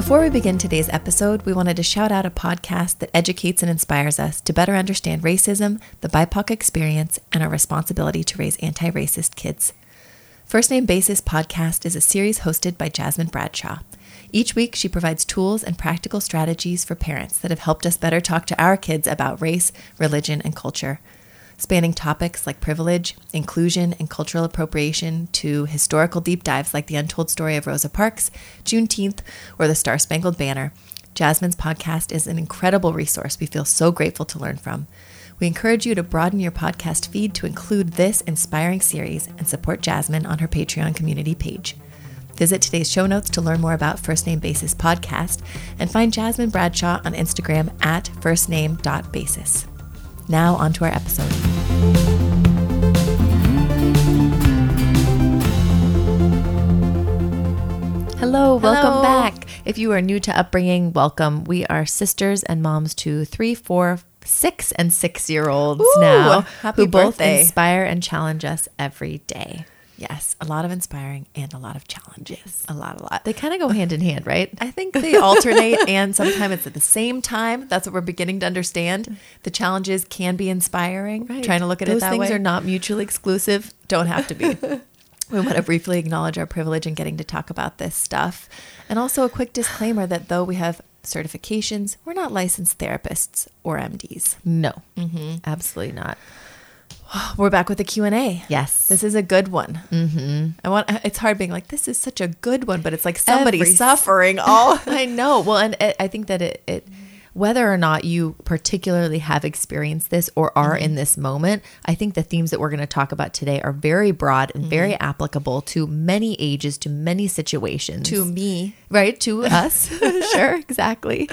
Before we begin today's episode, we wanted to shout out a podcast that educates and inspires us to better understand racism, the BIPOC experience, and our responsibility to raise anti racist kids. First Name Basis podcast is a series hosted by Jasmine Bradshaw. Each week, she provides tools and practical strategies for parents that have helped us better talk to our kids about race, religion, and culture spanning topics like privilege, inclusion, and cultural appropriation to historical deep dives like the untold story of Rosa Parks, Juneteenth, or the Star Spangled Banner. Jasmine's podcast is an incredible resource we feel so grateful to learn from. We encourage you to broaden your podcast feed to include this inspiring series and support Jasmine on her Patreon community page. Visit today's show notes to learn more about First Name Basis podcast and find Jasmine Bradshaw on Instagram at firstname.basis. Now, on to our episode. Hello, welcome Hello. back. If you are new to upbringing, welcome. We are sisters and moms to three, four, six, and six year olds Ooh, now who both birthday. inspire and challenge us every day. Yes, a lot of inspiring and a lot of challenges. A lot, a lot. They kind of go hand in hand, right? I think they alternate and sometimes it's at the same time. That's what we're beginning to understand. The challenges can be inspiring. Trying to look at Those it that things are not mutually exclusive. don't have to be. we want to briefly acknowledge our privilege in getting to talk about this stuff. And also a quick disclaimer that though we have certifications, we're not licensed therapists or MDs. No, mm-hmm. absolutely not. We're back with the Q&A. Yes. This is a good one. Mm-hmm. I want. It's hard being like, this is such a good one, but it's like somebody Every- suffering all. I know. Well, and it, I think that it, it, whether or not you particularly have experienced this or are Mm-hmm. in this moment, I think the themes that we're going to talk about today are very broad and very Mm-hmm. applicable to many ages, to many situations. to me. right to us sure exactly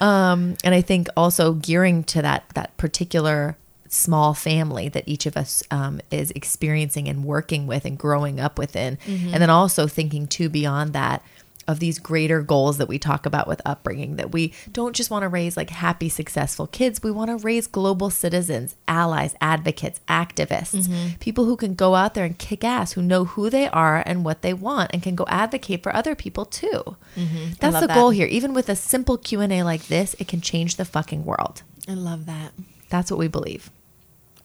um and i think also gearing to that that particular small family that each of us um, is experiencing and working with and growing up within. Mm-hmm. And then also thinking too beyond that of these greater goals that we talk about with upbringing that we don't just want to raise like happy successful kids. We want to raise global citizens allies advocates activists mm-hmm. people who can go out there and kick ass who know who they are and what they want and can go advocate for other people too. Mm-hmm. That's the that. goal here. Even with a simple q&a like this it can change the fucking world. I love that. that's what we believe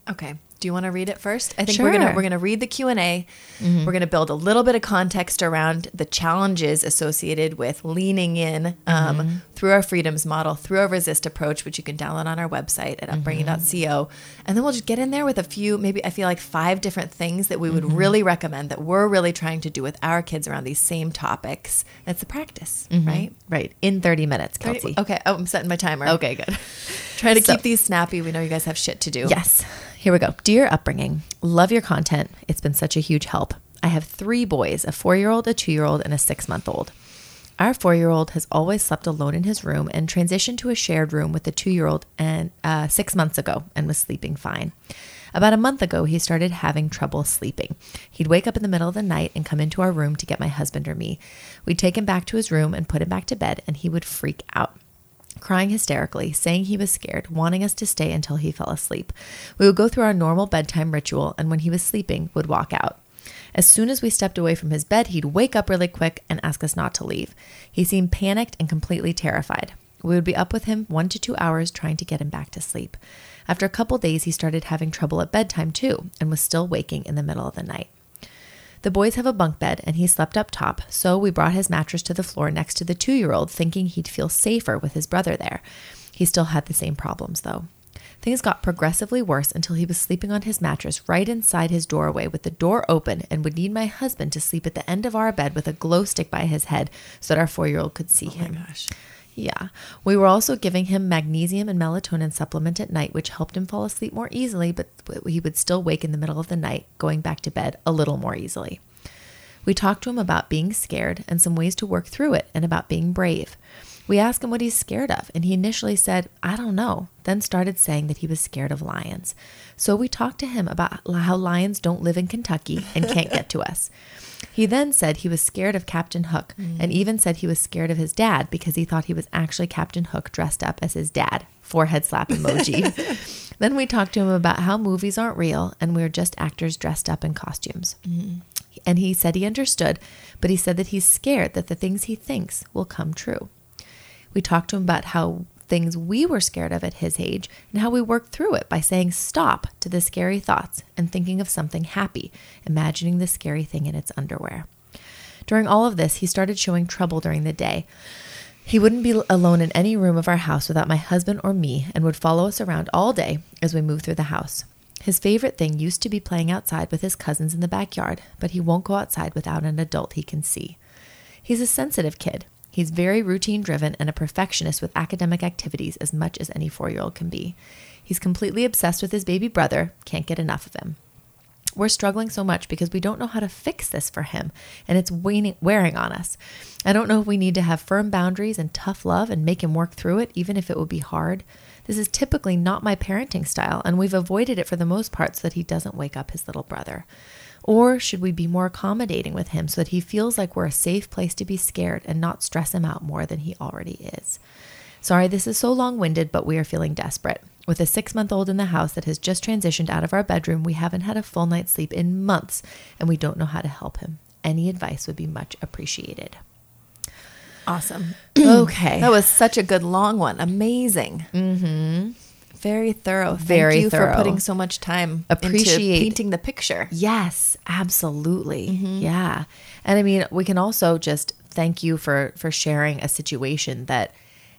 Okay. Do you want to read it first? I think we're gonna we're gonna read the Q and A. Mm-hmm. We're gonna build a little bit of context around the challenges associated with leaning in um, mm-hmm. through our freedoms model, through our resist approach, which you can download on our website at upbringing.co, mm-hmm. and then we'll just get in there with a few, maybe I feel like five different things that we would really recommend that we're really trying to do with our kids around these same topics. That's the practice, right? right in 30 minutes Kelty Okay. Oh, I'm setting my timer. okay good Trying to So- keep these snappy. We know you guys have shit to do. Yes. Here we go. Dear upbringing, love your content. It's been such a huge help. I have three boys a four year old, a two year old, and a six month old. Our four year old has always slept alone in his room and transitioned to a shared room with the two year old and uh, six months ago and was sleeping fine. About a month ago, he started having trouble sleeping. He'd wake up in the middle of the night and come into our room to get my husband or me. We'd take him back to his room and put him back to bed, and he would freak out crying hysterically, saying he was scared, wanting us to stay until he fell asleep. We would go through our normal bedtime ritual, and when he was sleeping, would walk out. As soon as we stepped away from his bed, he'd wake up really quick and ask us not to leave. He seemed panicked and completely terrified. We would be up with him one to two hours trying to get him back to sleep. After a couple days, he started having trouble at bedtime too and was still waking in the middle of the night. The boys have a bunk bed and he slept up top, so we brought his mattress to the floor next to the two year old, thinking he'd feel safer with his brother there. He still had the same problems, though. Things got progressively worse until he was sleeping on his mattress right inside his doorway with the door open and would need my husband to sleep at the end of our bed with a glow stick by his head so that our four year old could see oh him. gosh. Yeah. We were also giving him magnesium and melatonin supplement at night, which helped him fall asleep more easily, but he would still wake in the middle of the night, going back to bed a little more easily. We talked to him about being scared and some ways to work through it and about being brave. We asked him what he's scared of, and he initially said, I don't know, then started saying that he was scared of lions. So we talked to him about how lions don't live in Kentucky and can't get to us. He then said he was scared of Captain Hook mm. and even said he was scared of his dad because he thought he was actually Captain Hook dressed up as his dad. Forehead slap emoji. then we talked to him about how movies aren't real and we're just actors dressed up in costumes. Mm. And he said he understood, but he said that he's scared that the things he thinks will come true. We talked to him about how things we were scared of at his age and how we worked through it by saying stop to the scary thoughts and thinking of something happy, imagining the scary thing in its underwear. During all of this, he started showing trouble during the day. He wouldn't be alone in any room of our house without my husband or me and would follow us around all day as we moved through the house. His favorite thing used to be playing outside with his cousins in the backyard, but he won't go outside without an adult he can see. He's a sensitive kid, He's very routine driven and a perfectionist with academic activities as much as any four year old can be. He's completely obsessed with his baby brother, can't get enough of him. We're struggling so much because we don't know how to fix this for him, and it's wearing on us. I don't know if we need to have firm boundaries and tough love and make him work through it, even if it would be hard. This is typically not my parenting style, and we've avoided it for the most part so that he doesn't wake up his little brother. Or should we be more accommodating with him so that he feels like we're a safe place to be scared and not stress him out more than he already is? Sorry, this is so long winded, but we are feeling desperate. With a six month old in the house that has just transitioned out of our bedroom, we haven't had a full night's sleep in months and we don't know how to help him. Any advice would be much appreciated. Awesome. okay. That was such a good long one. Amazing. Mm-hmm. Very thorough. Very Thank you thorough. for putting so much time Appreciate into painting the picture. Yes, absolutely. Mm-hmm. Yeah. And I mean, we can also just thank you for for sharing a situation that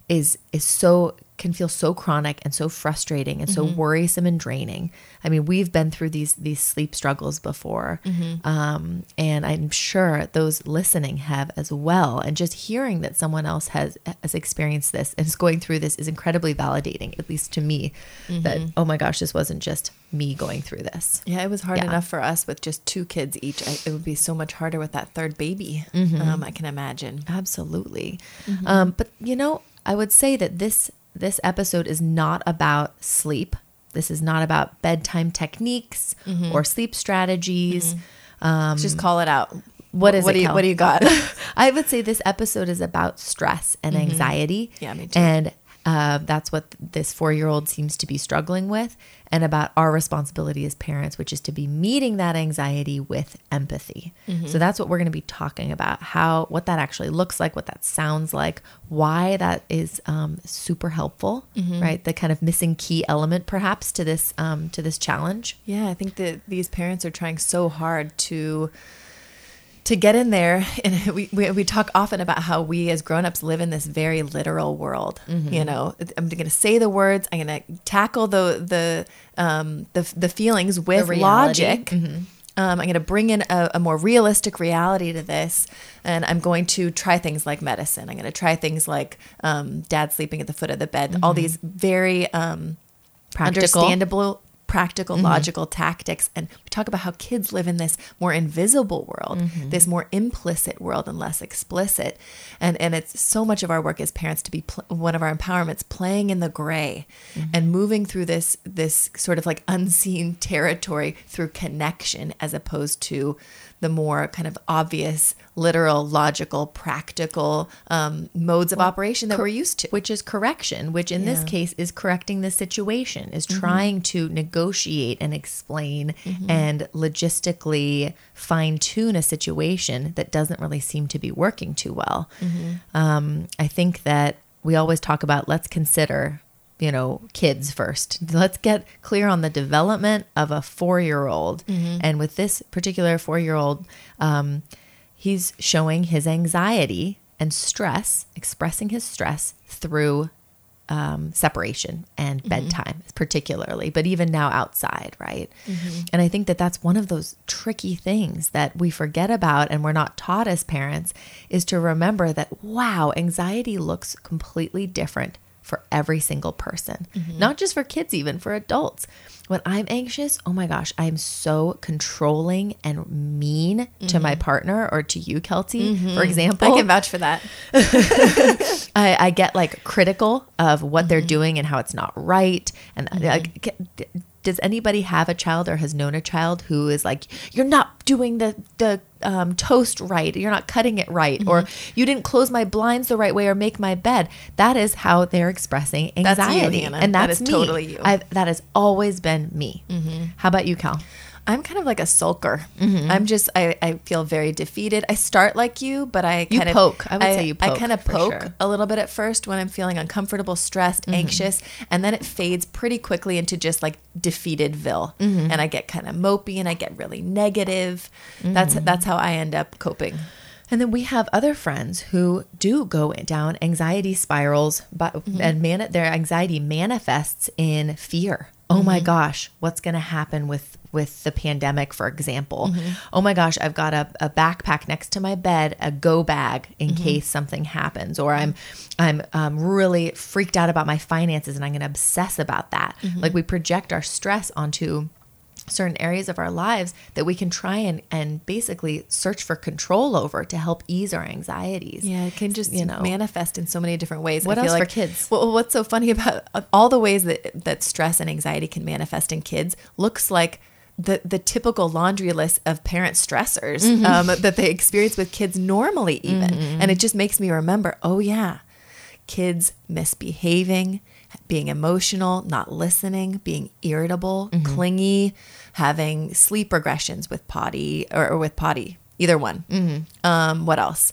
is is so can feel so chronic and so frustrating and so mm-hmm. worrisome and draining. I mean, we've been through these these sleep struggles before, mm-hmm. um, and I'm sure those listening have as well. And just hearing that someone else has has experienced this and is going through this is incredibly validating, at least to me. Mm-hmm. That oh my gosh, this wasn't just me going through this. Yeah, it was hard yeah. enough for us with just two kids each. I, it would be so much harder with that third baby. Mm-hmm. Um, I can imagine. Absolutely, mm-hmm. um, but you know, I would say that this this episode is not about sleep. This is not about bedtime techniques mm-hmm. or sleep strategies. Mm-hmm. Um, Just call it out. What is what it? Do you, what do you got? I would say this episode is about stress and mm-hmm. anxiety. Yeah, me too. And uh, that's what this four year old seems to be struggling with, and about our responsibility as parents, which is to be meeting that anxiety with empathy. Mm-hmm. So that's what we're going to be talking about how, what that actually looks like, what that sounds like, why that is um, super helpful, mm-hmm. right? The kind of missing key element, perhaps, to this um, to this challenge. Yeah, I think that these parents are trying so hard to to get in there and we, we, we talk often about how we as grown-ups live in this very literal world mm-hmm. you know i'm going to say the words i'm going to tackle the the um the, the feelings with the logic mm-hmm. um, i'm going to bring in a, a, more realistic reality to this and i'm going to try things like medicine i'm going to try things like um, dad sleeping at the foot of the bed mm-hmm. all these very um, Practical. understandable practical, mm-hmm. logical tactics. And we talk about how kids live in this more invisible world, mm-hmm. this more implicit world and less explicit. And, and it's so much of our work as parents to be pl- one of our empowerments playing in the gray mm-hmm. and moving through this, this sort of like unseen territory through connection as opposed to the more kind of obvious, literal, logical, practical um, modes of well, operation that cor- we're used to. Which is correction, which in yeah. this case is correcting the situation, is mm-hmm. trying to negotiate and explain mm-hmm. and logistically fine tune a situation that doesn't really seem to be working too well. Mm-hmm. Um, I think that we always talk about let's consider you know, kids first. Let's get clear on the development of a four year old. And with this particular four year old, um, he's showing his anxiety and stress, expressing his stress through um, separation and bedtime, particularly, but even now outside, right? And I think that that's one of those tricky things that we forget about and we're not taught as parents is to remember that, wow, anxiety looks completely different for every single person, mm-hmm. not just for kids, even for adults. When I'm anxious, oh my gosh, I'm so controlling and mean to my mm-hmm. partner or to you, Kelty, for example. I can vouch for that. I, I get like critical of what they're doing and how it's not right. And like, get- does anybody have a child or has known a child who is like, you're not doing the the um, toast right, you're not cutting it right, or you didn't close my blinds the right way or make my bed? That is how they're expressing That's you, anxiety, and That that's is me. totally you. I've, that has always been me. How about you, Cal? I'm kind of like a sulker. I'm just I, I feel very defeated. I start like you, but I You kind of poke. I would say you I poke, kind of poke sure. Mm-hmm. a little bit at first when I'm feeling uncomfortable, stressed, anxious, and then it fades pretty quickly into just like defeatedville, Mm-hmm. and I get kind of mopey and I get really negative. That's Mm-hmm. that's how I end up coping. And then we have other friends who do go down anxiety spirals, but and man, their anxiety manifests in fear. Oh my mm-hmm. gosh, what's going to happen with with the pandemic, for example? Mm-hmm. Oh my gosh, I've got a, a backpack next to my bed, a go bag in mm-hmm. case something happens, or I'm I'm um, really freaked out about my finances and I'm going to obsess about that. Like we project our stress onto certain areas of our lives that we can try and, and basically search for control over to help ease our anxieties. Yeah, it can just You know. manifest in so many different ways. What I feel else for kids? Well, what's so funny about all the ways that that stress and anxiety can manifest in kids looks like the the typical laundry list of parent stressors Mm-hmm. um, that they experience with kids normally, even, and it just makes me remember. Oh yeah, kids misbehaving, being emotional, not listening, being irritable, Mm-hmm. clingy, having sleep regressions with potty or, or with potty, either one. Mm-hmm. Um, what else?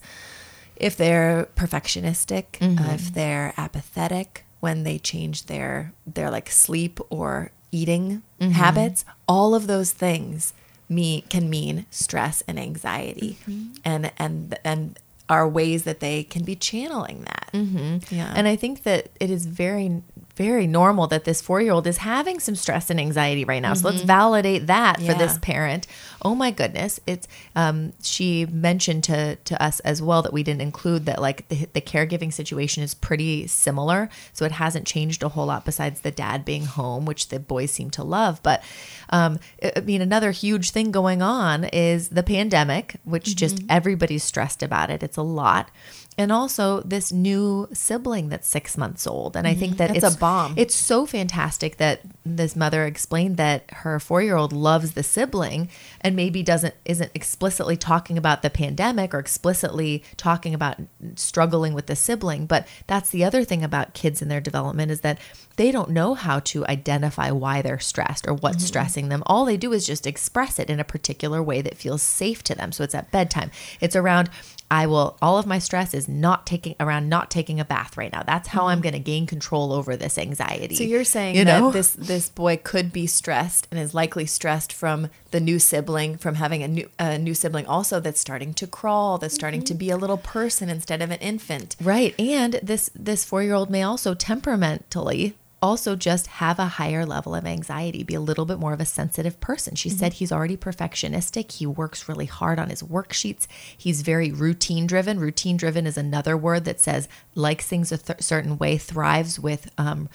If they're perfectionistic, Mm-hmm. uh, if they're apathetic when they change their their like sleep or eating Mm-hmm. habits, all of those things me can mean stress and anxiety, Mm-hmm. and and and are ways that they can be channeling that. Mm-hmm. Yeah, And I think that it is very, very normal that this four year old is having some stress and anxiety right now. So let's validate that for this parent. Oh my goodness. It's, um, she mentioned to, to us as well that we didn't include that like the, the caregiving situation is pretty similar. So it hasn't changed a whole lot besides the dad being home, which the boys seem to love. But, um, I I mean, another huge thing going on is the pandemic, which just everybody's stressed about it. It's a lot. And also this new sibling that's six months old. And I think mm-hmm. that That's it's a bomb. It's so fantastic that this mother explained that her four year old loves the sibling and maybe doesn't isn't explicitly talking about the pandemic or explicitly talking about struggling with the sibling. But that's the other thing about kids in their development is that they don't know how to identify why they're stressed or what's mm-hmm. stressing them. All they do is just express it in a particular way that feels safe to them. So it's at bedtime. It's around I will all of my stress is not taking around not taking a bath right now. That's how I'm going to gain control over this anxiety. So you're saying You that know? this this boy could be stressed and is likely stressed from the new sibling, from having a new a new sibling also that's starting to crawl, that's starting Mm-hmm. to be a little person instead of an infant. Right. And this this 4-year-old may also temperamentally also just have a higher level of anxiety, be a little bit more of a sensitive person. She said he's already perfectionistic. He works really hard on his worksheets. He's very routine driven. Routine driven is another word that says likes things a th- certain way, thrives with um,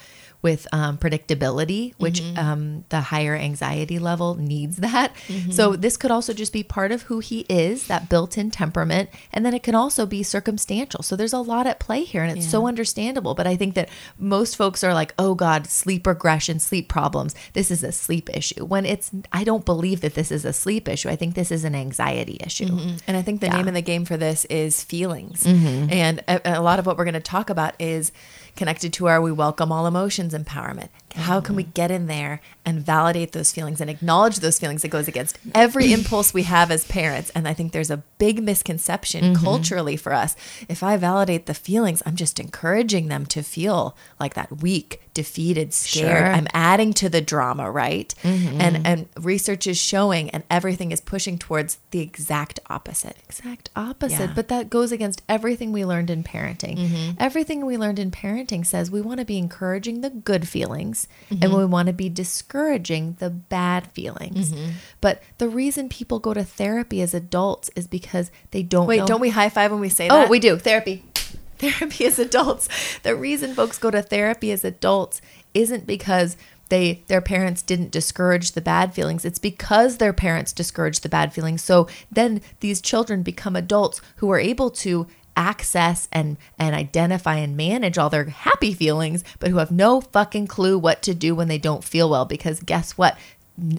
with um, predictability, which um, the higher anxiety level needs that. So this could also just be part of who he is, that built-in temperament, and then it can also be circumstantial. So there's a lot at play here, and it's so understandable. But I think that most folks are like, "Oh God, sleep regression, sleep problems. This is a sleep issue." When it's, I don't believe that this is a sleep issue. I think this is an anxiety issue. And I think the Yeah. name of the game for this is feelings. Mm-hmm. And a, a lot of what we're going to talk about is connected to our we welcome all emotions empowerment. How can we mm-hmm. get in there and validate those feelings and acknowledge those feelings that goes against every impulse we have as parents? And I think there's a big misconception mm-hmm. culturally for us. If I validate the feelings, I'm just encouraging them to feel like that weak, defeated, scared. Sure. I'm adding to the drama, right? Mm-hmm. And and research is showing and everything is pushing towards the exact opposite. exact opposite. Yeah. But that goes against everything we learned in parenting. Mm-hmm. Everything we learned in parenting says we want to be encouraging the good feelings Mm-hmm. and we want to be discouraging the bad feelings. Mm-hmm. But the reason people go to therapy as adults is because they don't Wait, know- don't we high five when we say Oh, that? we do. Therapy. therapy as adults. The reason folks go to therapy as adults isn't because they their parents didn't discourage the bad feelings. It's because their parents discouraged the bad feelings. So then these children become adults who are able to access and and identify and manage all their happy feelings, but who have no fucking clue what to do when they don't feel well because guess what?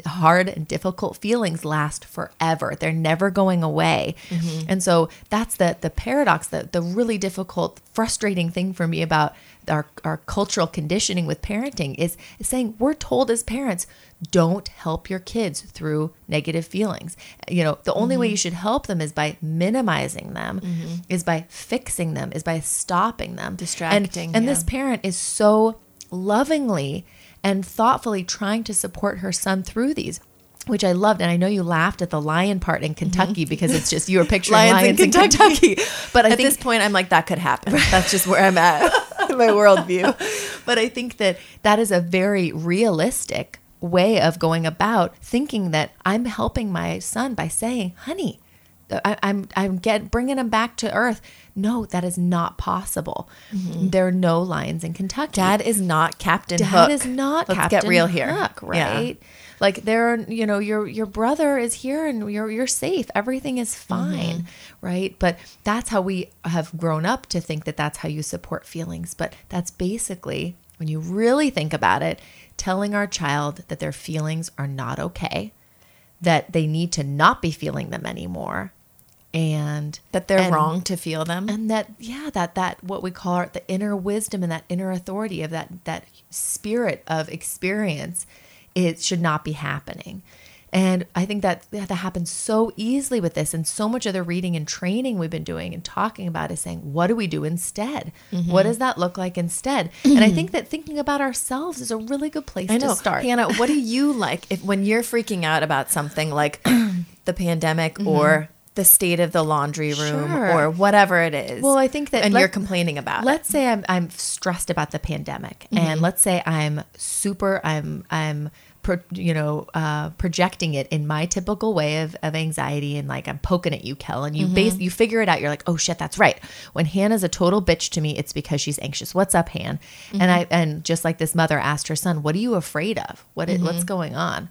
Hard and difficult feelings last forever. They're never going away. Mm-hmm. And so that's the the paradox, the the really difficult, frustrating thing for me about our, our cultural conditioning with parenting is, is saying we're told as parents, don't help your kids through negative feelings. You know, the only way mm-hmm. you should help them is by minimizing them, mm-hmm. is by fixing them, is by stopping them. Distracting, And, and this parent is so lovingly and thoughtfully trying to support her son through these. Which I loved, and I know you laughed at the lion part in Kentucky mm-hmm. because it's just you were picturing Lions lions, in in Kentucky. Kentucky. But I At think this point, I'm like, that could happen. That's just where I'm at in my worldview. but I think that that is a very realistic way of going about thinking that I'm helping my son by saying, "Honey, I, I'm I'm get bringing him back to earth." No, that is not possible. Mm-hmm. There are no lions in Kentucky. Dad is not Captain Dad Hook. is not Let's Captain get real here. Hook, Yeah. right? Like there are, you know, your your brother is here and you're you're safe. Everything is mm-hmm. fine, right? But that's how we have grown up to think that that's how you support feelings. But that's basically when you really think about it, telling our child that their feelings are not okay, that they need to not be feeling them anymore, and That they're and- wrong to feel them. and that yeah that that what we call our, the inner wisdom and that inner authority of that that spirit of experience it should not be happening and i think that that happens so easily with this and so much of the reading and training we've been doing and talking about is saying what do we do instead Mm-hmm. what does that look like instead and i think that thinking about ourselves is a really good place I know. to start Hannah, what do you like if when you're freaking out about something like the pandemic or the state of the laundry room Sure. or whatever it is? Well, I think that and let- you're complaining about let's say I'm I'm stressed about the pandemic, mm-hmm. and let's say I'm super I'm I'm pro, you know uh, projecting it in my typical way of, of anxiety, and like I'm poking at you, Kel, and you mm-hmm. base you figure it out. You're like, oh shit, that's right. When Hannah's a total bitch to me, it's because she's anxious. What's up, Han? And mm-hmm. I and just like this mother asked her son, what are you afraid of? What is, what's going on?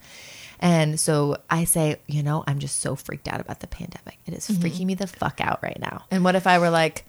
And so I say, you know, I'm just so freaked out about the pandemic. It is freaking me the fuck out right now. And what if I were like,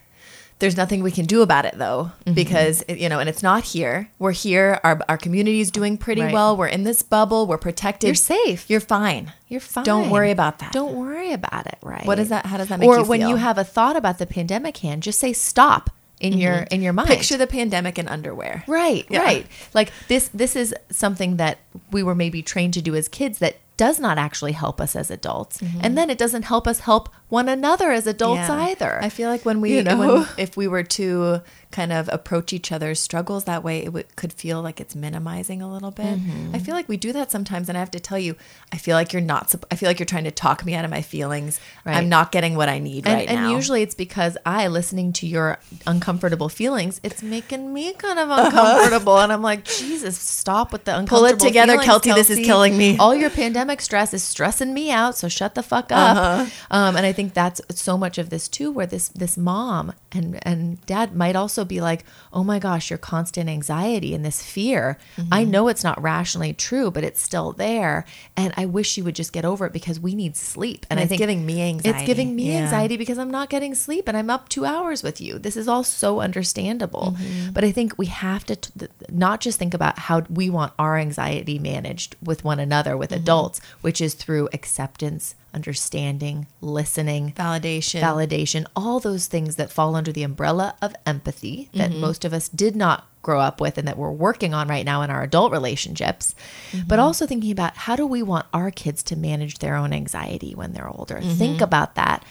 there's nothing we can do about it though, Mm-hmm. because it- you know, and it's not here. We're here. Our our community is doing pretty Right. well. We're in this bubble. We're protected. You're safe. You're fine. You're fine. Don't worry about that. Don't worry about it, right? What does that- how does that make or you when feel? you have a thought about the pandemic, Han, just say stop in your in your mind. Picture the pandemic in underwear. right, Yeah. right. Like this. This is something that we were maybe trained to do as kids that does not actually help us as adults, and then it doesn't help us help one another as adults Mm-hmm. Yeah. either. I feel like when we, You know? when, if we were to kind of approach each other's struggles that way, it could feel like it's minimizing a little bit. Mm-hmm. I feel like we do that sometimes, and I have to tell you, I feel like you're not. I feel like you're trying to talk me out of my feelings. Right. I'm not getting what I need and, right and now. usually it's because I, listening to your uncomfortable feelings, it's making me kind of uncomfortable. and I'm like, Jesus, stop with the uncomfortable. Pull it together, feelings, Kelty. This is killing me. All your pandemic stress is stressing me out, so shut the fuck up. Uh-huh. Um, and I think that's so much of this too, where this this mom and and dad might also be like, oh my gosh, your constant anxiety and this fear. I Mm-hmm. know it's not rationally true, but it's still there, and I wish you would just get over it because we need sleep. And I it's think giving me anxiety. It's giving me Yeah. anxiety because I'm not getting sleep and I'm up two hours with you. This is all so understandable. Mm-hmm. But I think we have to t- not just think about how we want our anxiety managed with one another, Mm-hmm. with adults, which is through acceptance understanding, listening, Validation. validation, all those things that fall under the umbrella of empathy that Mm-hmm. most of us did not grow up with and that we're working on right now in our adult relationships. Mm-hmm. But also thinking about how do we want our kids to manage their own anxiety when they're older? Mm-hmm. Think about that.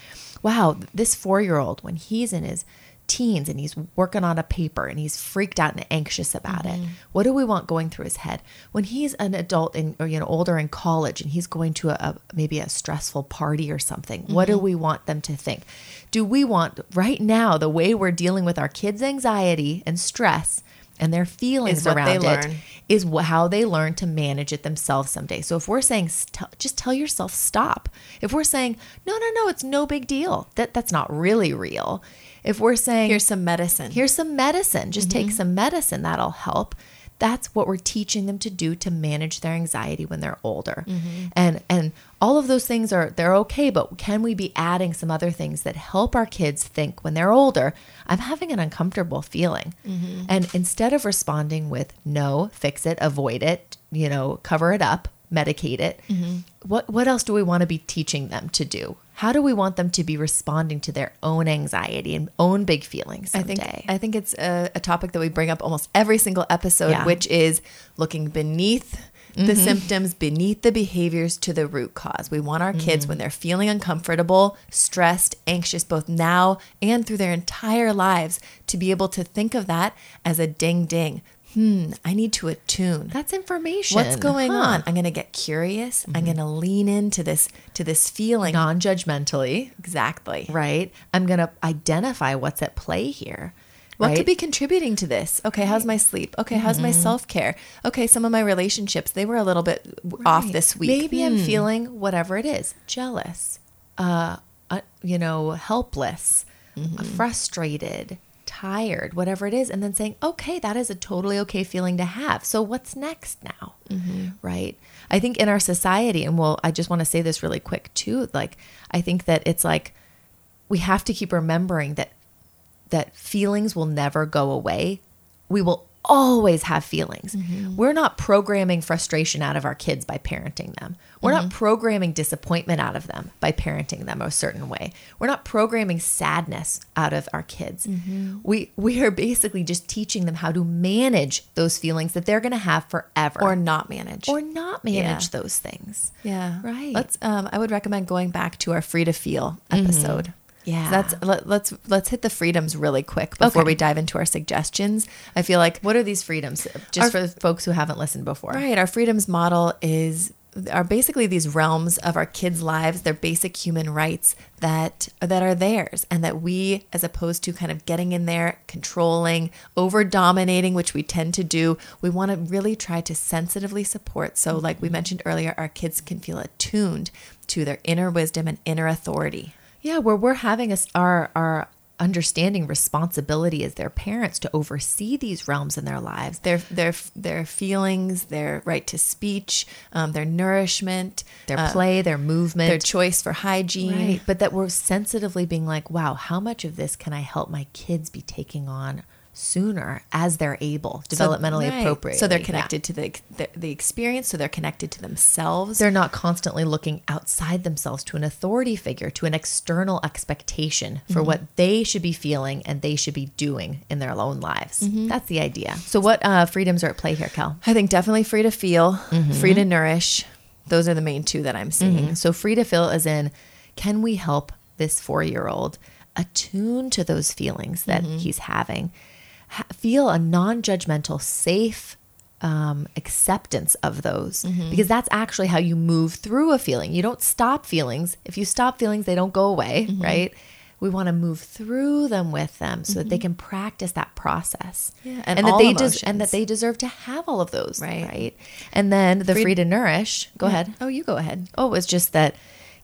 Wow, this four year old, when he's in his teens and he's working on a paper and he's freaked out and anxious about Mm-hmm. it. What do we want going through his head? When he's an adult and or you know older in college and he's going to a, a maybe a stressful party or something, what Mm-hmm. do we want them to think? Do we want right now the way we're dealing with our kids' anxiety and stress and their feelings around it is how they learn to manage it themselves someday. So if we're saying st- just tell yourself stop. If we're saying no no no it's no big deal. That that's not really real. If we're saying Here's some medicine. here's some medicine, just take Mm-hmm. some medicine that'll help. That's what we're teaching them to do to manage their anxiety when they're older. Mm-hmm. And and all of those things are they're okay, but can we be adding some other things that help our kids think when they're older, I'm having an uncomfortable feeling. Mm-hmm. And instead of responding with no, fix it, avoid it, you know, cover it up, medicate it, Mm-hmm. what what else do we want to be teaching them to do? How do we want them to be responding to their own anxiety and own big feelings someday? I think I think it's a, a topic that we bring up almost every single episode, Yeah. which is looking beneath the mm-hmm. symptoms, beneath the behaviors to the root cause. We want our kids mm-hmm. when they're feeling uncomfortable, stressed, anxious, both now and through their entire lives, to be able to think of that as a ding ding. Hmm, I need to attune. That's information. What's going Huh. on? I'm going to get curious. I'm going to lean into this to this feeling. Non-judgmentally, exactly. right? I'm going to identify what's at play here. What right? could be contributing to this? Okay, how's my sleep? Okay, how's my self care? Okay, some of my relationships, they were a little bit w off this week. Maybe I'm Hmm. feeling whatever it is, jealous, uh, uh you know, helpless, Mm-hmm. frustrated, tired, whatever it is, and then saying, okay, that is a totally okay feeling to have. So what's next now? Mm-hmm. Right. I think in our society, and well, I just want to say this really quick too. Like, I think that it's like we have to keep remembering that that feelings will never go away. We will always have feelings. Mm-hmm. We're not programming frustration out of our kids by parenting them. We're not mm-hmm. programming disappointment out of them by parenting them a certain way. We're not programming sadness out of our kids. Mm-hmm. We we are basically just teaching them how to manage those feelings that they're going to have forever or not manage. or not manage those things. yeah, Right. Let's. Um, I would recommend going back to our free to feel episode. Mm-hmm. Yeah. that's let, let's let's hit the freedoms really quick before Okay. we dive into our suggestions. I feel like What are these freedoms? Just for the folks who haven't listened before. Right. Our freedoms model is are basically these realms of our kids' lives. They're basic human rights that that are theirs, and that we, as opposed to kind of getting in there, controlling, over dominating, which we tend to do, we want to really try to sensitively support. So, like we mentioned earlier, our kids can feel attuned to their inner wisdom and inner authority. Yeah, where we're having us our our understanding responsibility as their parents to oversee these realms in their lives. Their their their feelings, their right to speech, um, their nourishment, Their uh, play, their movement, their choice for hygiene. right. But that we're sensitively being like, wow, how much of this can I help my kids be taking on sooner as they're able, developmentally right. appropriate. So they're connected to the, the the experience. So they're connected to themselves. They're not constantly looking outside themselves to an authority figure, to an external expectation for Mm-hmm. what they should be feeling and they should be doing in their own lives. Mm-hmm. That's the idea. So, what uh, freedoms are at play here, Cal? I think definitely free to feel, Mm-hmm. free to nourish. Those are the main two that I'm seeing. So, free to feel is in can we help this four year old attune to those feelings that Mm-hmm. he's having? Feel a non judgmental, safe um, acceptance of those Mm-hmm. because that's actually how you move through a feeling. You don't stop feelings. If you stop feelings, they don't go away, Mm-hmm. right? We want to move through them with them so that they can practice that process. Yeah, and and, that they des- and that they deserve to have all of those, Right. right? And then the Free- free to nourish. Go ahead. Oh, you go ahead. Oh, it's just that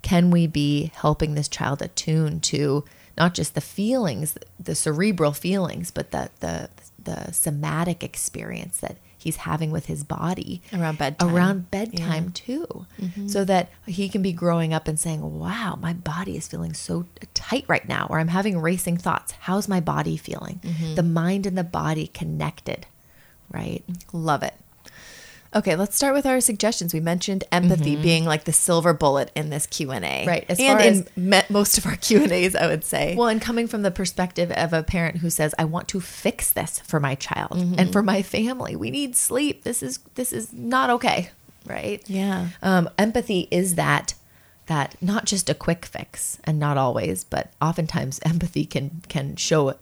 can we be helping this child attune to not just the feelings, the cerebral feelings, but the the the somatic experience that he's having with his body Around bedtime. around bedtime Yeah. Mm-hmm. too so that he can be growing up and saying wow my body is feeling so tight right now or i'm having racing thoughts how's my body feeling Mm-hmm. the mind and the body connected right Love it. Okay, let's start with our suggestions. We mentioned empathy being like the silver bullet in this Q and A, Mm-hmm. Right, as and in me- most of our Q and A's, I would say. Well, and coming from the perspective of a parent who says, "I want to fix this for my child Mm-hmm. and for my family. We need sleep. This is this is not okay." Right? Yeah. Um, empathy is that that not just a quick fix, and not always, but oftentimes empathy can can show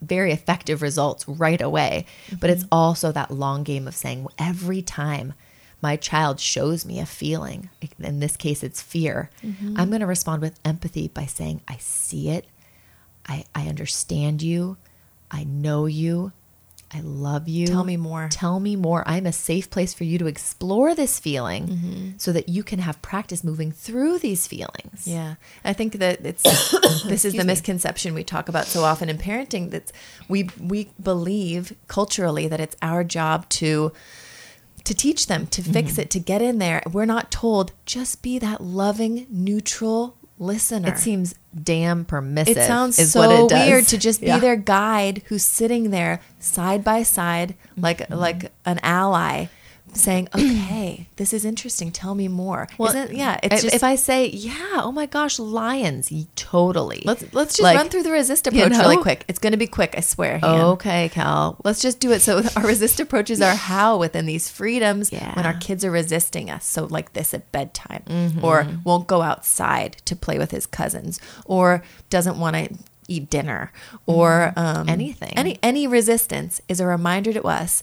very effective results right away. But it's mm-hmm. also that long game of saying every time my child shows me a feeling, in this case it's fear, mm-hmm. I'm going to respond with empathy by saying, I see it. I, I understand you. I know you. I love you. Tell me more. Tell me more. I'm a safe place for you to explore this feeling Mm-hmm. so that you can have practice moving through these feelings. Yeah, I think that it's this is the misconception we talk about so often in parenting. That we we believe culturally that it's our job to to teach them to fix Mm-hmm. it to get in there. We're not told just be that loving neutral listener. It seems damn permissive. It sounds is so what it does. weird to just be Yeah. their guide who's sitting there side by side like Mm-hmm. like an ally saying, "Okay, this is interesting. Tell me more." Well, Isn't yeah, it's if, just if I say, yeah, oh my gosh, lions, totally. Let's let's just Like, run through the resist you approach really quick. It's going to be quick, I swear. Han. Okay, Cal. Let's just do it. So our resist approaches are how within these freedoms when our kids are resisting us. So like this at bedtime, Mm-hmm. or won't go outside to play with his cousins, or doesn't want to eat dinner, or um, Mm-hmm. Anything. Any any resistance is a reminder to us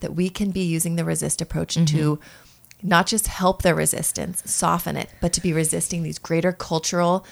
that we can be using the resist approach to Mm-hmm. not just help their resistance, soften it, but to be resisting these greater cultural,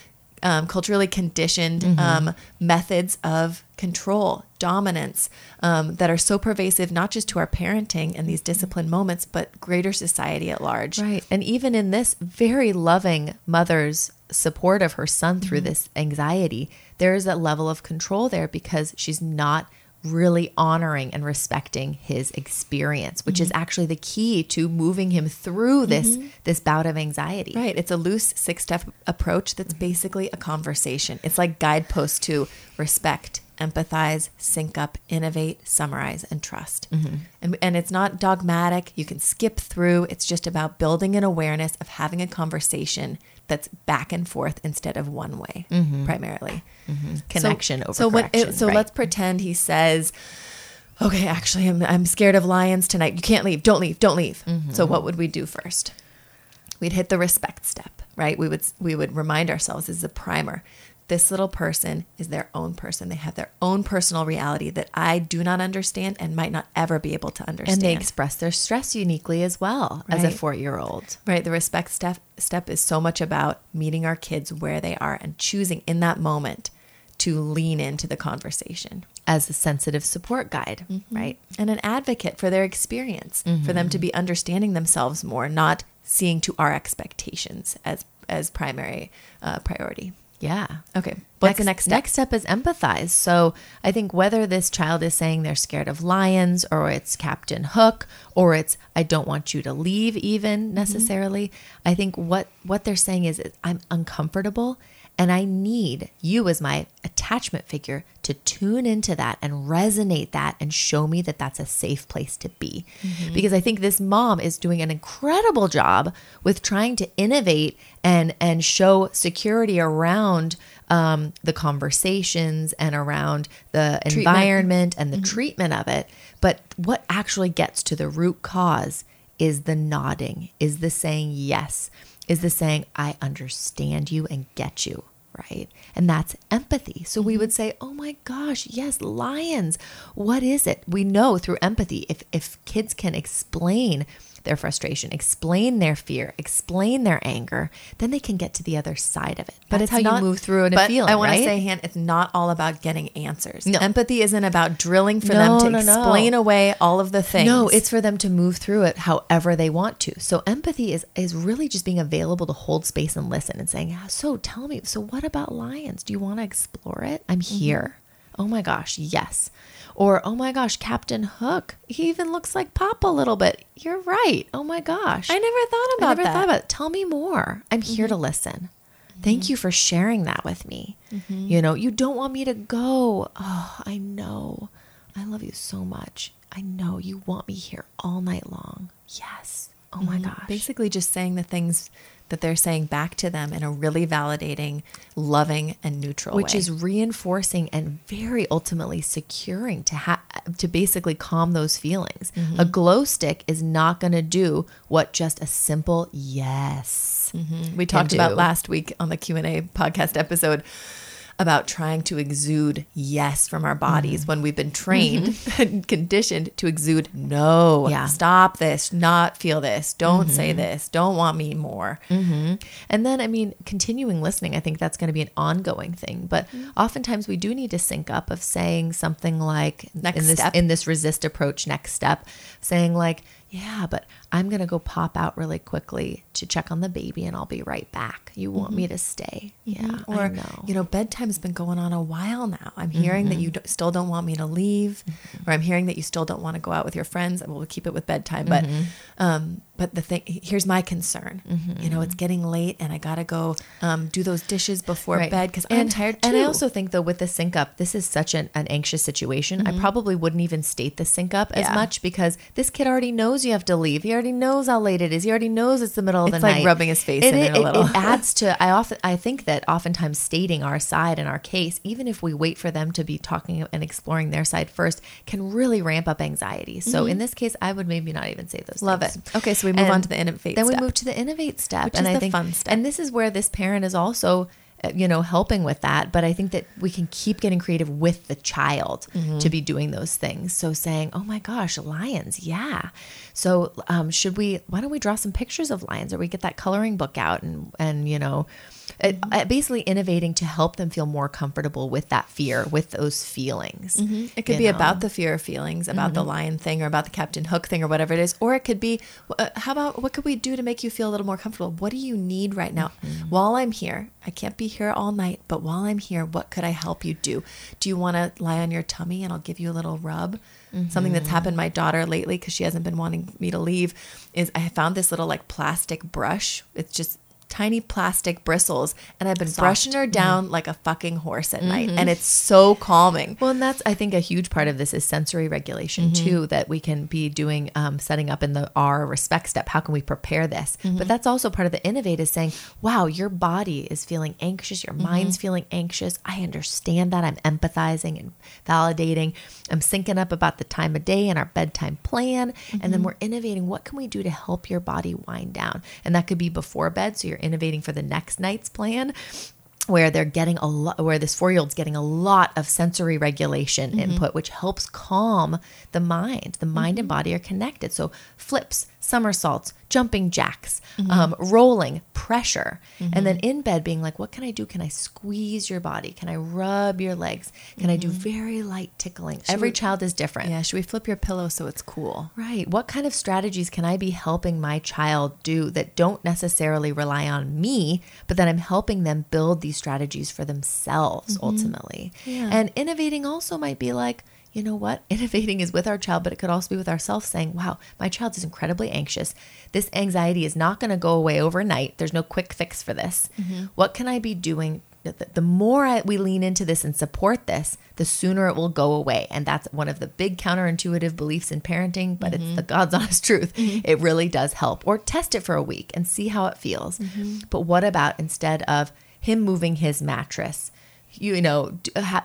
um, culturally conditioned Mm-hmm. um, methods of control, dominance um, that are so pervasive, not just to our parenting and these disciplined moments, but greater society at large. Right. And even in this very loving mother's support of her son through this anxiety, there is that level of control there because she's not really honoring and respecting his experience, which is mm-hmm. actually the key to moving him through this mm-hmm. this bout of anxiety. Right. It's a loose six step approach that's mm-hmm. basically a conversation. It's like guideposts to respect, empathize, sync up, innovate, summarize, and trust. Mm-hmm. And, and it's not dogmatic. You can skip through. It's just about building an awareness of having a conversation that's back and forth instead of one way, mm-hmm. primarily. Mm-hmm. Connection so, over so correction, it, so right. let's pretend he says, "Okay, actually, I'm I'm scared of lions tonight. You can't leave. Don't leave. Don't leave." Mm-hmm. So what would we do first? We'd hit the respect step, right? We would we would remind ourselves as a primer. This little person is their own person. They have their own personal reality that I do not understand and might not ever be able to understand. And they express their stress uniquely as well as a four year old. Right. The respect step step is so much about meeting our kids where they are and choosing in that moment to lean into the conversation. As a sensitive support guide, right? And an advocate for their experience, for them to be understanding themselves more, not seeing to our expectations as as primary uh, priority. Yeah. Okay. What's the next step? Next step is empathize. So I think whether this child is saying they're scared of lions or it's Captain Hook or it's I don't want you to leave even mm-hmm. necessarily, I think what what they're saying is I'm uncomfortable and I need you as my attachment figure to tune into that and resonate that and show me that that's a safe place to be. Because I think this mom is doing an incredible job with trying to innovate and and show security around um, the conversations and around the environment and the treatment of it. But what actually gets to the root cause is the nodding, is the saying yes, is the saying, I understand you and get you, right? And that's empathy. So we would mm-hmm. say, oh my gosh, yes, lions. What is it? We know through empathy, if, if kids can explain their frustration, explain their fear, explain their anger, then they can get to the other side of it. But That's it's how you move through it and but feeling. I want right? to say, Han, it's not all about getting answers. No. Empathy isn't about drilling for No, them to no, no. explain away all of the things. No, it's for them to move through it however they want to. So empathy is is really just being available to hold space and listen and saying, "So tell me, so what about lions? Do you want to explore it? I'm Mm-hmm. here." Oh my gosh, yes. Or oh my gosh, Captain Hook. He even looks like Pop a little bit. You're right. Oh my gosh. I never thought I about never that. thought about it. Tell me more. I'm here to mm-hmm. listen. Thank mm-hmm. you for sharing that with me. Mm-hmm. You know, you don't want me to go. Oh, I know. I love you so much. I know you want me here all night long. Yes. Oh my Mm-hmm. gosh. Basically, just saying the things that they're saying back to them in a really validating, loving, and neutral which way. is reinforcing and very ultimately securing to ha- to basically calm those feelings. Mm-hmm. A glow stick is not going to do what just a simple yes. we talked about last week on the q&a podcast episode about trying to exude yes from our bodies Mm-hmm. when we've been trained and conditioned to exude no Yeah. Mm-hmm. stop this not feel this don't say this don't want me more And then, I mean, continuing listening, I think that's going to be an ongoing thing. But Mm-hmm. oftentimes, we do need to sync up of saying something like Next in this step. in this resist approach. Next step, saying like, "Yeah, but I'm going to go pop out really quickly to check on the baby, and I'll be right back. You want me to stay? Yeah, Mm-hmm. or I know. you know bedtime's been going on a while now i'm hearing that you Mm-hmm. d- still don't want me to leave or i'm hearing that you still don't want to go out with your friends and we'll keep it with bedtime but Mm-hmm. um but the thing here's my concern you know it's getting late and i gotta go um, do those dishes before Right. bed because i'm tired too And I also think though with the sync up, this is such an, an anxious situation. I probably wouldn't even state the sync up as Mm-hmm. Much because this kid already knows you have to leave. He already knows how late it is. He already knows it's the middle of It's the like night. rubbing his face in it a little. It adds to. I often I think that oftentimes stating our side and our case, even if we wait for them to be talking and exploring their side first, can really ramp up anxiety. So in this case, I would maybe not even say those. Mm-hmm. Love things. it. Okay, so we move on to the innovate step. Then step. we move to the innovate step, Which and is I the think fun step. and this is where this parent is also you know helping with that but i think that we can keep getting creative with the child Mm-hmm. to be doing those things so saying oh my gosh lions yeah so um, should we why don't we draw some pictures of lions or we get that coloring book out and and you know Mm-hmm. uh, basically innovating to help them feel more comfortable with that fear with those feelings It could be know? Mm-hmm. about the fear of feelings, about the lion thing, or about the Captain Hook thing, or whatever it is. Or it could be, uh, how about what could we do to make you feel a little more comfortable? What do you need right now? Mm-hmm. While I'm here, I can't be here all night, but while I'm here, what could I help you do? Do you want to lie on your tummy and I'll give you a little rub? Something that's Mm-hmm. happened my daughter lately because she hasn't been wanting me to leave is I found this little like plastic brush. It's just tiny plastic bristles and I've been brushing her mm-hmm. down like a fucking horse at night and mm-hmm. it's so calming. Well, and that's I think a huge part of this is sensory regulation mm-hmm. too. That we can be doing, um, setting up in the R respect step. How can we prepare this? But that's also part of the innovate is saying, "Wow, your body is feeling anxious. Your mind's feeling anxious. I understand that. I'm empathizing and validating. I'm syncing up about the time of day and our bedtime plan, and then we're innovating. What can we do to help your body wind down? And that could be before bed, so you're innovating for the next night's plan where they're getting a lot where this four-year-old's getting a lot of sensory regulation mm-hmm. input which helps calm the mind. The mind and mm-hmm. body are connected. So flips somersaults jumping jacks mm-hmm. um, rolling pressure and mm-hmm. then in bed being like what can i do? Can i squeeze your body? Can i rub your legs? Can i do mm-hmm. very light tickling? Every we- child is different. Yeah, should we flip your pillow so it's cool? Right. What kind of strategies can I be helping my child do that don't necessarily rely on me, but that I'm helping them build these strategies for themselves ultimately? Yeah. And innovating also might be like, you know what? Innovating is with our child, but it could also be with ourselves saying, wow, my child is incredibly anxious. This anxiety is not going to go away overnight. There's no quick fix for this. Mm-hmm. What can I be doing? The, more I, we lean into this and support this, the sooner it will go away. And that's one of the big counterintuitive beliefs in parenting, but it's mm-hmm. the God's honest truth. Mm-hmm. It really does help. Or test it for a week and see how it feels. But what about instead of him moving his mattress? You know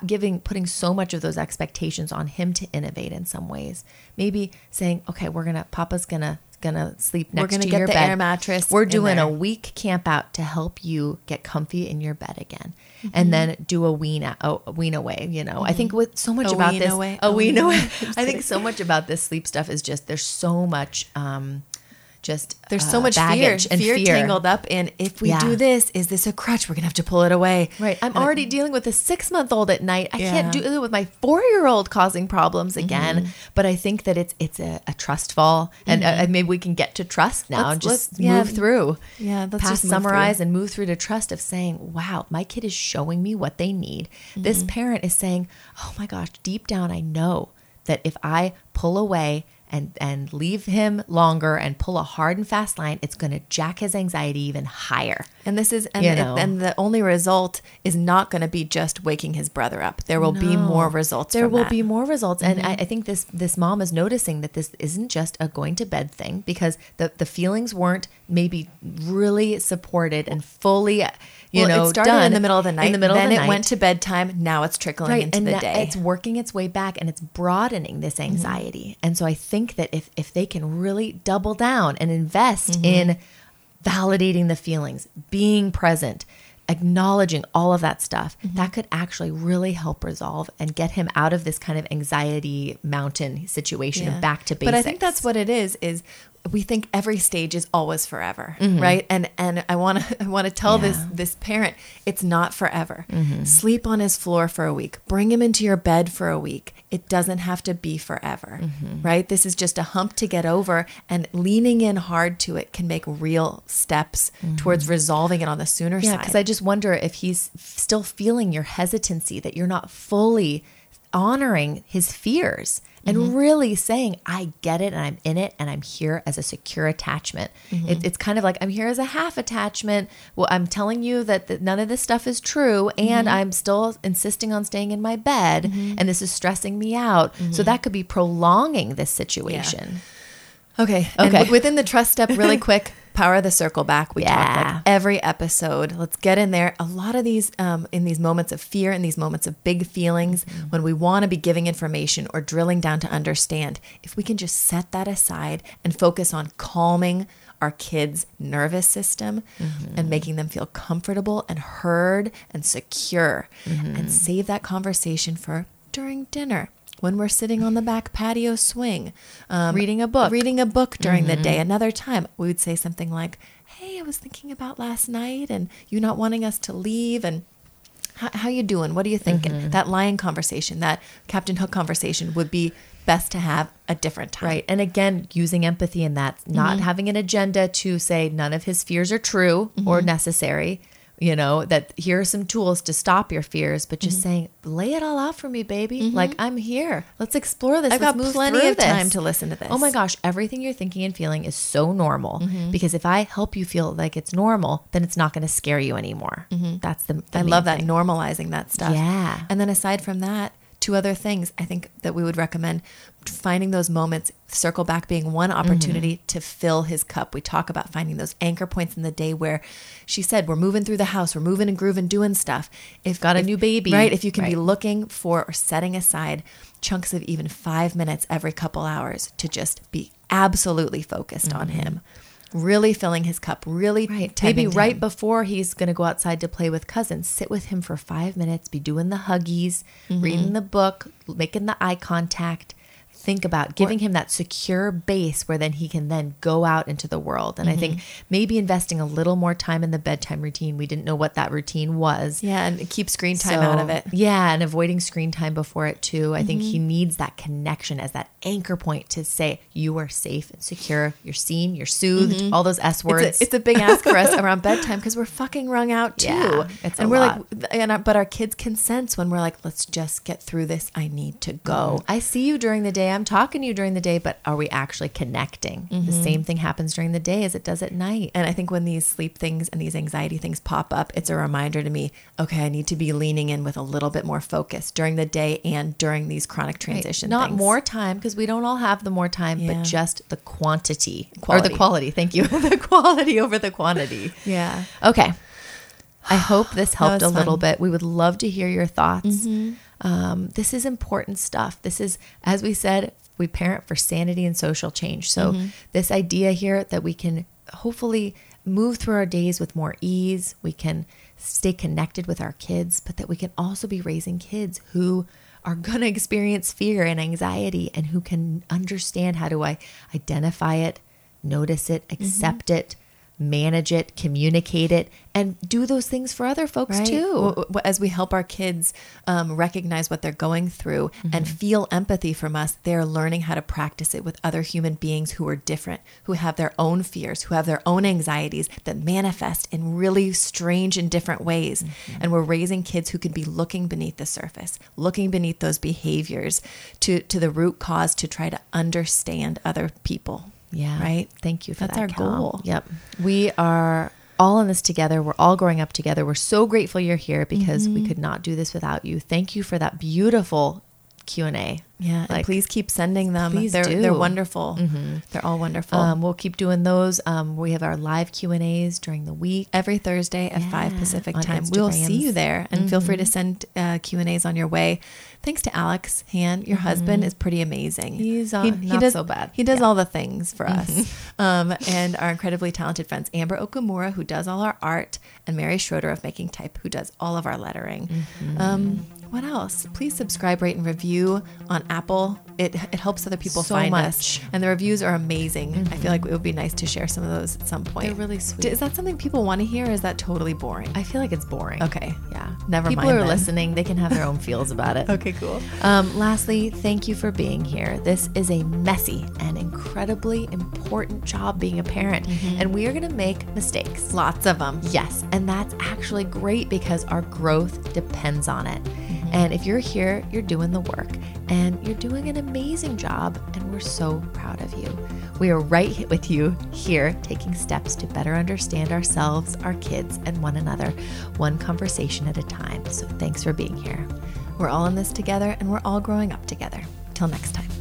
giving putting so much of those expectations on him to innovate in some ways maybe saying okay we're gonna papa's gonna gonna sleep next We're gonna to get your the bed air mattress we're in doing a week camp out to help you get comfy in your bed again Mm-hmm. and then do a wean a, a wean away you know i think with so much A about this away? a wean away. i think so much about this sleep stuff is just there's so much um just There's uh, so much fear, and fear, fear tangled up in if we Yeah. do this, is this a crutch? We're gonna have to pull it away. Right. I'm already dealing with a six month old at night. I can't do it with my four year old causing problems again. But I think that it's it's a, a trust fall, and uh, maybe we can get to trust now Let's- and just let's- yeah. move through. Yeah, let's past just move summarize through. and move through to trust of saying, "Wow, my kid is showing me what they need." This parent is saying, "Oh my gosh, deep down, I know." That if I pull away and and leave him longer and pull a hard and fast line, it's going to jack his anxiety even higher. And this is and, You know. and the only result is not going to be just waking his brother up. There will be more results. There will that. Mm-hmm. be more results, and I, I think this this mom is noticing that this isn't just a going to bed thing because the the feelings weren't maybe really supported and fully, you Well, know, it started done in the middle of the night. In the middle then of the it night. went to bedtime. Now it's trickling right into and the day. it's working its way back and it's broadening this Mm-hmm. anxiety and so i think that if if they can really double down and invest Mm-hmm. in validating the feelings being present acknowledging all of that stuff Mm-hmm. that could actually really help resolve and get him out of this kind of anxiety mountain situation Yeah. and back to basics But I think that's what it is. Is we think every stage is always forever, Mm-hmm. right? And and I want to I want to tell this this parent it's not forever. Mm-hmm. Sleep on his floor for a week. Bring him into your bed for a week. It doesn't have to be forever, Mm-hmm. right? This is just a hump to get over, and leaning in hard to it can make real steps towards resolving it on the sooner Mm-hmm. Yeah, side. because I just wonder if he's still feeling your hesitancy, that you're not fully honoring his fears and mm-hmm. really saying, I get it and I'm in it and I'm here as a secure attachment. It, mm-hmm. it's kind of like, I'm here as a half attachment. Well, I'm telling you that, that none of this stuff is true and mm-hmm. I'm still insisting on staying in my bed and this is stressing me out. So that could be prolonging this situation. Okay. And Okay. w- within the trust step, really quick, power the circle back. We talk Yeah. like every episode. Let's get in there. A lot of these, um, in these moments of fear, in these moments of big feelings, Mm-hmm. when we want to be giving information or drilling down to understand, if we can just set that aside and focus on calming our kids' nervous system Mm-hmm. and making them feel comfortable and heard and secure, Mm-hmm. and save that conversation for during dinner. When we're sitting on the back patio swing, um, Reading a book. reading a book during the mm-hmm. day. Another time, we would say something like, "Hey, I was thinking about last night, and you not wanting us to leave, and how, how you doing? What are you thinking?" Mm-hmm. That lion conversation, that Captain Hook conversation, would be best to have a different time. Right. And again, using empathy in that, not mm-hmm. having an agenda to say none of his fears are true or necessary. You know, that here are some tools to stop your fears, but just mm-hmm. saying, lay it all out for me, baby. Mm-hmm. Like, I'm here. Let's explore this. I've Let's got plenty of time to listen to this. Oh my gosh, everything you're thinking and feeling is so normal mm-hmm. because if I help you feel like it's normal, then it's not going to scare you anymore. That's the, the I love that thing. normalizing that stuff. Yeah. And then aside from that, two other things I think that we would recommend finding those moments, circle back being one opportunity Mm-hmm. to fill his cup. We talk about finding those anchor points in the day where she said, We're moving through the house, we're moving and grooving, doing stuff. If Got a if- new baby. Right. If you can be looking for or setting aside chunks of even five minutes every couple hours to just be absolutely focused on him. Really filling his cup, really Mm-hmm. Right. Maybe right him. before he's going to go outside to play with cousins, sit with him for five minutes, be doing the huggies, reading the book, making the eye contact. Think about giving him that secure base where then he can then go out into the world. And I think mm-hmm. maybe investing a little more time in the bedtime routine. We didn't know what that routine was. Yeah, and keep screen time out of it. Yeah, and avoiding screen time before it too. I think he mm-hmm. needs that connection as that anchor point to say you are safe and secure. You're seen. You're soothed. Mm-hmm. All those S words. It's a, it's a big ask for us around bedtime because we're fucking wrung out too. Yeah, it's a and we're lot. like, and our, but our kids can sense when we're like, let's just get through this. I need to go. I see you during the day. I'm talking to you during the day, but are we actually connecting? The mm-hmm. same thing happens during the day as it does at night. And I think when these sleep things and these anxiety things pop up, it's a reminder to me, okay, I need to be leaning in with a little bit more focus during the day and during these chronic transition Not things. more time because we don't all have the more time, Yeah. but just the quantity or the quality. Thank you. the quality over the quantity. Yeah. Okay. I hope this helped a little fun. bit. We would love to hear your thoughts. Mm-hmm. Um, this is important stuff. This is, as we said, we parent for sanity and social change. So, this idea here that we can hopefully move through our days with more ease, we can stay connected with our kids, but that we can also be raising kids who are going to experience fear and anxiety and who can understand how do I identify it, notice it, accept it, manage it, communicate it, and do those things for other folks Right. too. As we help our kids um, recognize what they're going through and feel empathy from us, they're learning how to practice it with other human beings who are different, who have their own fears, who have their own anxieties that manifest in really strange and different ways. And we're raising kids who can be looking beneath the surface, looking beneath those behaviors to, to the root cause to try to understand other people. Yeah. Right? Thank you for That's that. our Cal. goal. Yep. We are all in this together. We're all growing up together. We're so grateful you're here because Mm-hmm. we could not do this without you. Thank you for that beautiful Q&A. Yeah, Like, please keep sending them. they're do. they're wonderful. They're all wonderful. Um, we'll keep doing those. Um, we have our live Q and A's during the week. Every Thursday at five Pacific time, we'll see you there, and feel free to send uh, Q and A's on your way. Thanks to Alex Han, your husband is pretty amazing. He's, uh, not does, so bad. He does all the things for us, um, and our incredibly talented friends Amber Okamura, who does all our art, and Mary Schroeder of Making Type, who does all of our lettering. Um, what else? Please subscribe, rate, and review on Apple. It, it helps other people So find much. us, and the reviews are amazing. I feel like it would be nice to share some of those at some point. They're really sweet. Is that something people want to hear? Or is that totally boring? I feel like it's boring. Okay. Yeah. Never mind. People mind are then. listening. They can have their own feels about it. Okay, cool. Um, lastly, thank you for being here. This is a messy and incredibly important job being a parent, and we are going to make mistakes. Lots of them. Yes, and that's actually great because our growth depends on it. And if you're here, you're doing the work and you're doing an amazing job, and we're so proud of you. We are right with you here, taking steps to better understand ourselves, our kids, and one another, one conversation at a time. So thanks for being here. We're all in this together and we're all growing up together. Till next time.